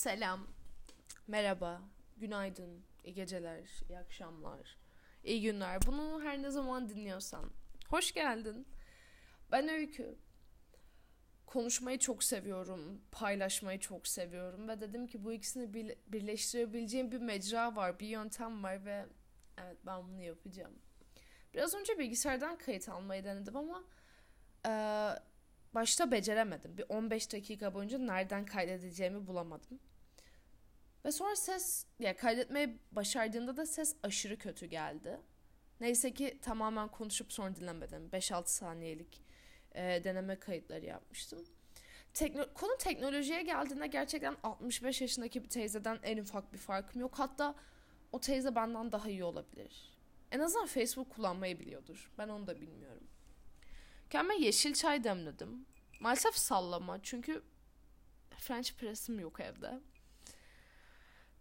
Selam, merhaba, günaydın, iyi geceler, iyi akşamlar, iyi günler. Bunu her ne zaman dinliyorsan. Hoş geldin. Ben Öykü. Konuşmayı çok seviyorum, paylaşmayı çok seviyorum ve dedim ki bu ikisini birleştirebileceğim bir mecra var, bir yöntem var ve evet ben bunu yapacağım. Biraz önce bilgisayardan kayıt almayı denedim ama e, başta beceremedim. Bir 15 dakika boyunca nereden kaydedeceğimi bulamadım. Ve sonra ses, ya kaydetmeyi başardığımda da ses aşırı kötü geldi. Neyse ki tamamen konuşup sonra dinlemedim. 5-6 saniyelik e, deneme kayıtları yapmıştım. Tekno konu teknolojiye geldiğinde gerçekten 65 yaşındaki bir teyzeden en ufak bir farkım yok. Hatta o teyze benden daha iyi olabilir. En azından Facebook kullanmayı biliyordur. Ben onu da bilmiyorum. Kendime yeşil çay demledim. Maalesef sallama çünkü French press'im yok evde.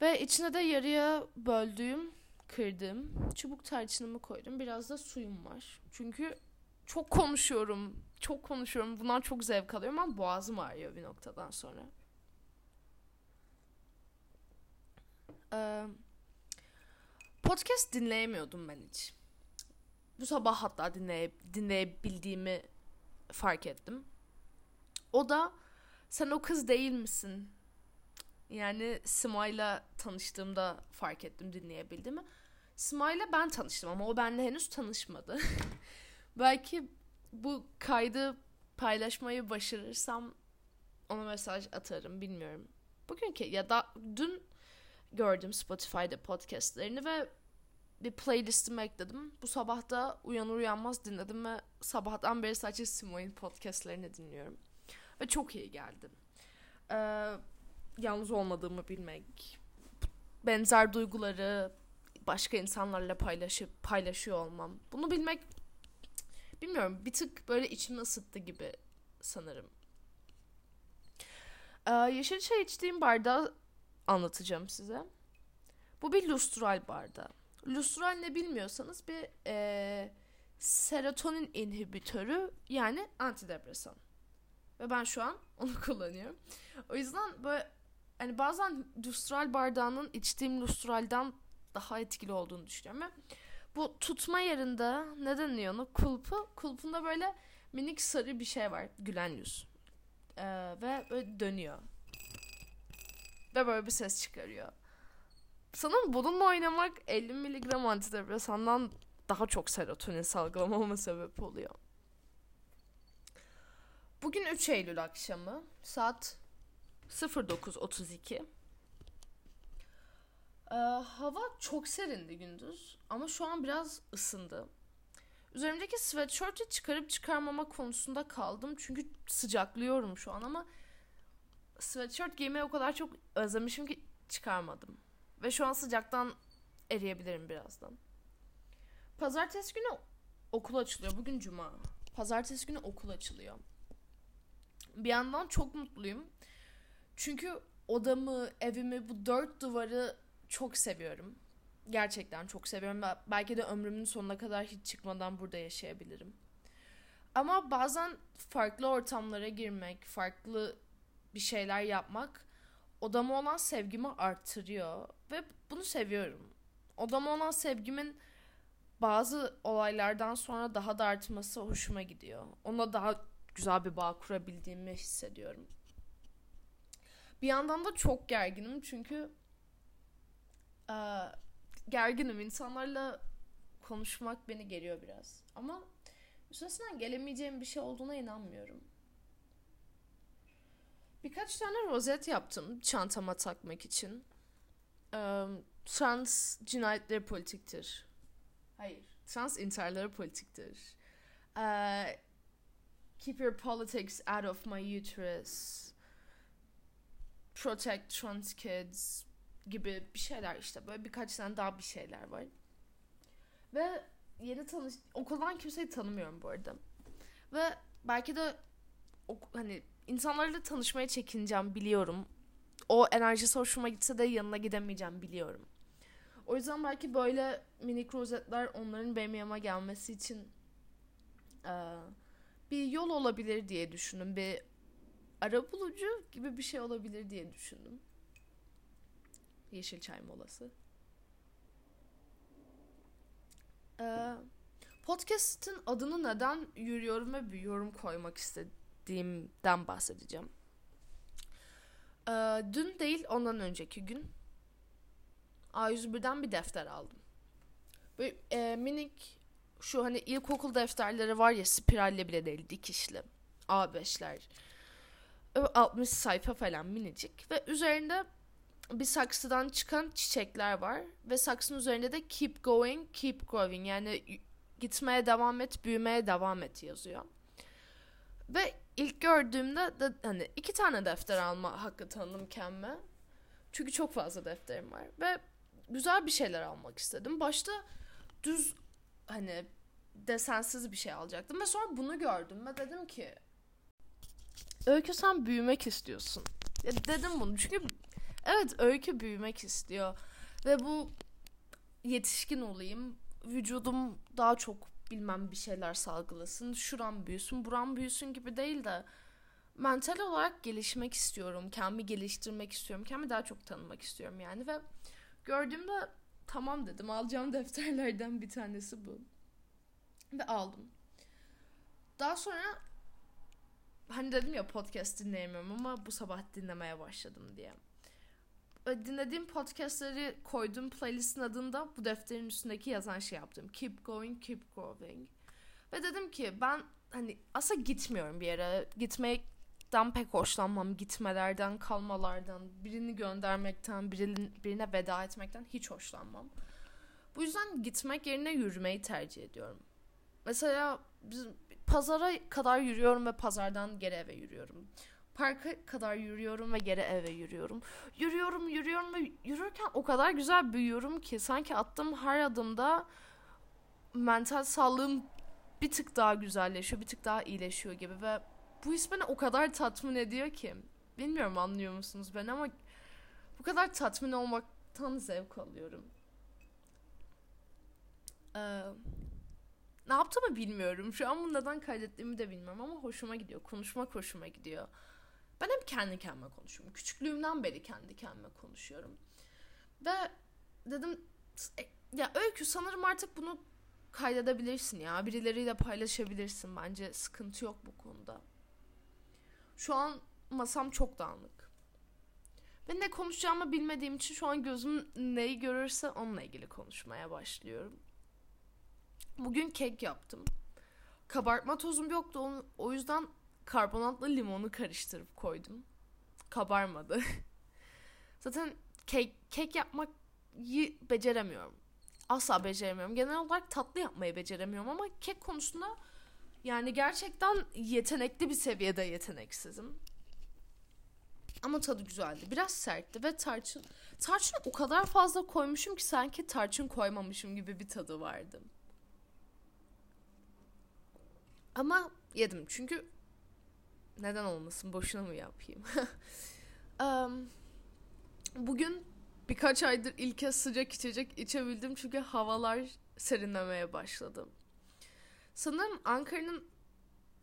Ve içine de yarıya böldüğüm, kırdım. Çubuk tarçınımı koydum. Biraz da suyum var. Çünkü çok konuşuyorum. Çok konuşuyorum. Bundan çok zevk alıyorum ama boğazım ağrıyor bir noktadan sonra. Ee, podcast dinleyemiyordum ben hiç. Bu sabah hatta dinleye, dinleyebildiğimi fark ettim. O da sen o kız değil misin? Yani Sima'yla tanıştığımda fark ettim dinleyebildiğimi. Sima'yla ben tanıştım ama o benimle henüz tanışmadı. Belki bu kaydı paylaşmayı başarırsam ona mesaj atarım bilmiyorum. Bugünkü ya da dün gördüm Spotify'da podcastlerini ve bir playlistime ekledim. Bu sabah da uyanır uyanmaz dinledim ve sabahtan beri sadece Simo'nun podcastlerini dinliyorum. Ve çok iyi geldi. Ee, yalnız olmadığımı bilmek, benzer duyguları başka insanlarla paylaşıp paylaşıyor olmam. Bunu bilmek bilmiyorum bir tık böyle içimi ısıttı gibi sanırım. Ee, yeşil çay içtiğim bardağı anlatacağım size. Bu bir lustral bardağı. Lustral ne bilmiyorsanız bir e, serotonin inhibitörü yani antidepresan. Ve ben şu an onu kullanıyorum. O yüzden böyle hani bazen lustral bardağının içtiğim lustraldan daha etkili olduğunu düşünüyorum. Bu tutma yerinde ne deniyor onu? Kulpu. Kulpunda böyle minik sarı bir şey var. Gülen yüz. Ee, ve böyle dönüyor. Ve böyle bir ses çıkarıyor. Sanırım bununla oynamak 50 mg antidepresandan daha çok serotonin salgılamama sebep oluyor. Bugün 3 Eylül akşamı saat 09.32. Ee, hava çok serindi gündüz ama şu an biraz ısındı. Üzerimdeki sweatshirt'i çıkarıp çıkarmama konusunda kaldım çünkü sıcaklıyorum şu an ama sweatshirt giymeyi o kadar çok özlemişim ki çıkarmadım. Ve şu an sıcaktan eriyebilirim birazdan. Pazartesi günü okul açılıyor. Bugün cuma. Pazartesi günü okul açılıyor. Bir yandan çok mutluyum. Çünkü odamı, evimi, bu dört duvarı çok seviyorum. Gerçekten çok seviyorum. Belki de ömrümün sonuna kadar hiç çıkmadan burada yaşayabilirim. Ama bazen farklı ortamlara girmek, farklı bir şeyler yapmak odama olan sevgimi arttırıyor ve bunu seviyorum. Odama olan sevgimin bazı olaylardan sonra daha da artması hoşuma gidiyor. Ona daha güzel bir bağ kurabildiğimi hissediyorum. Bir yandan da çok gerginim çünkü e, gerginim. insanlarla konuşmak beni geriyor biraz. Ama üstesinden gelemeyeceğim bir şey olduğuna inanmıyorum. Birkaç tane rozet yaptım çantama takmak için. Ee, trans cinayetleri politiktir. Hayır. Trans intiharları politiktir. Ee, keep your politics out of my uterus. Protect trans kids gibi bir şeyler işte. Böyle birkaç tane daha bir şeyler var. Ve yeni tanış... Okuldan kimseyi tanımıyorum bu arada. Ve belki de ok- hani insanlarla tanışmaya çekineceğim biliyorum. O enerjisi hoşuma gitse de yanına gidemeyeceğim biliyorum. O yüzden belki böyle minik rozetler onların benim gelmesi için e, bir yol olabilir diye düşündüm. Bir ara bulucu gibi bir şey olabilir diye düşündüm. Yeşil çay molası. Ee, podcast'ın adını neden yürüyorum ve büyüyorum koymak istediğimden bahsedeceğim. Ee, dün değil ondan önceki gün A101'den bir defter aldım. Böyle e, minik şu hani ilkokul defterleri var ya spiralle bile değil dikişli. A5'ler. 60 sayfa falan minicik ve üzerinde bir saksıdan çıkan çiçekler var ve saksının üzerinde de keep going, keep growing yani gitmeye devam et, büyümeye devam et yazıyor. Ve ilk gördüğümde de hani iki tane defter alma hakkı tanıdım kendime. Çünkü çok fazla defterim var ve güzel bir şeyler almak istedim. Başta düz hani desensiz bir şey alacaktım ve sonra bunu gördüm ve dedim ki Öykü sen büyümek istiyorsun. Ya dedim bunu. Çünkü evet Öykü büyümek istiyor. Ve bu yetişkin olayım. Vücudum daha çok bilmem bir şeyler salgılasın. Şuram büyüsün buram büyüsün gibi değil de mental olarak gelişmek istiyorum. Kendimi geliştirmek istiyorum. Kendimi daha çok tanımak istiyorum yani. Ve gördüğümde tamam dedim. Alacağım defterlerden bir tanesi bu. Ve aldım. Daha sonra hani dedim ya podcast dinleyemiyorum ama bu sabah dinlemeye başladım diye. Dinlediğim podcastleri koyduğum playlistin adında bu defterin üstündeki yazan şey yaptım. Keep going, keep growing. Ve dedim ki ben hani aslında gitmiyorum bir yere. Gitmekten pek hoşlanmam. Gitmelerden, kalmalardan, birini göndermekten, birine, birine veda etmekten hiç hoşlanmam. Bu yüzden gitmek yerine yürümeyi tercih ediyorum. Mesela bizim pazara kadar yürüyorum ve pazardan geri eve yürüyorum. Parka kadar yürüyorum ve geri eve yürüyorum. Yürüyorum, yürüyorum ve yürürken o kadar güzel büyüyorum ki sanki attığım her adımda mental sağlığım bir tık daha güzelleşiyor, bir tık daha iyileşiyor gibi ve bu his beni o kadar tatmin ediyor ki. Bilmiyorum anlıyor musunuz beni ama bu kadar tatmin olmaktan zevk alıyorum. Ee, ne yaptığımı bilmiyorum. Şu an bunu neden kaydettiğimi de bilmiyorum ama hoşuma gidiyor. Konuşmak hoşuma gidiyor. Ben hep kendi kendime konuşuyorum. Küçüklüğümden beri kendi kendime konuşuyorum. Ve dedim e, ya Öykü sanırım artık bunu kaydedebilirsin ya. Birileriyle paylaşabilirsin. Bence sıkıntı yok bu konuda. Şu an masam çok dağınık. Ve ne konuşacağımı bilmediğim için şu an gözüm neyi görürse onunla ilgili konuşmaya başlıyorum. Bugün kek yaptım. Kabartma tozum yoktu. O yüzden karbonatla limonu karıştırıp koydum. Kabarmadı. Zaten kek, kek yapmayı beceremiyorum. Asla beceremiyorum. Genel olarak tatlı yapmayı beceremiyorum ama kek konusunda yani gerçekten yetenekli bir seviyede yeteneksizim. Ama tadı güzeldi. Biraz sertti ve tarçın tarçın o kadar fazla koymuşum ki sanki tarçın koymamışım gibi bir tadı vardı. Ama yedim çünkü neden olmasın boşuna mı yapayım? um, bugün birkaç aydır ilk kez sıcak içecek içebildim çünkü havalar serinlemeye başladı. Sanırım Ankara'nın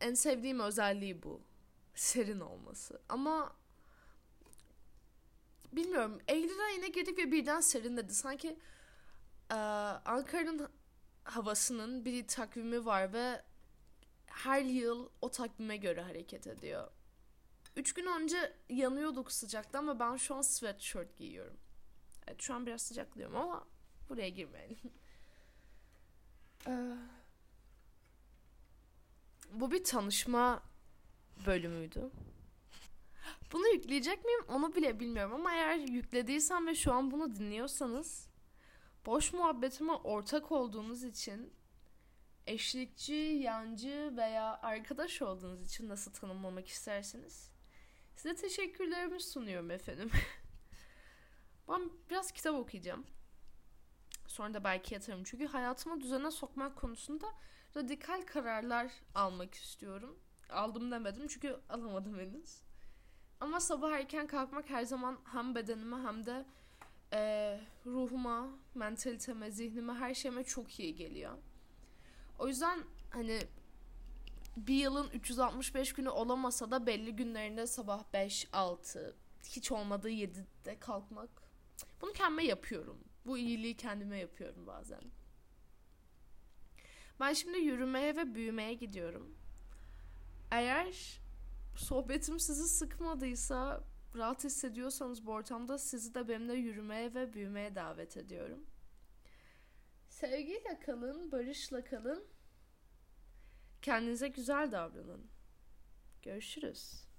en sevdiğim özelliği bu. Serin olması. Ama bilmiyorum. Eylül ayına girdik ve birden serinledi. Sanki e, Ankara'nın havasının bir takvimi var ve her yıl o takvime göre hareket ediyor. Üç gün önce yanıyorduk sıcakta ama ben şu an sweatshirt giyiyorum. Evet şu an biraz sıcaklıyorum ama buraya girmeyelim. Ee, bu bir tanışma bölümüydü. Bunu yükleyecek miyim onu bile bilmiyorum ama eğer yüklediysem ve şu an bunu dinliyorsanız boş muhabbetime ortak olduğunuz için eşlikçi, yancı veya arkadaş olduğunuz için nasıl tanımlamak isterseniz size teşekkürlerimi sunuyorum efendim. ben biraz kitap okuyacağım. Sonra da belki yatarım. Çünkü hayatımı düzene sokmak konusunda radikal kararlar almak istiyorum. Aldım demedim çünkü alamadım henüz. Ama sabah erken kalkmak her zaman hem bedenime hem de e, ruhuma, mentaliteme, zihnime, her şeyime çok iyi geliyor. O yüzden hani bir yılın 365 günü olamasa da belli günlerinde sabah 5, 6, hiç olmadığı 7'de kalkmak Bunu kendime yapıyorum. Bu iyiliği kendime yapıyorum bazen. Ben şimdi yürümeye ve büyümeye gidiyorum. Eğer sohbetim sizi sıkmadıysa, rahat hissediyorsanız bu ortamda sizi de benimle yürümeye ve büyümeye davet ediyorum. Sevgiyle kalın, barışla kalın. Kendinize güzel davranın. Görüşürüz.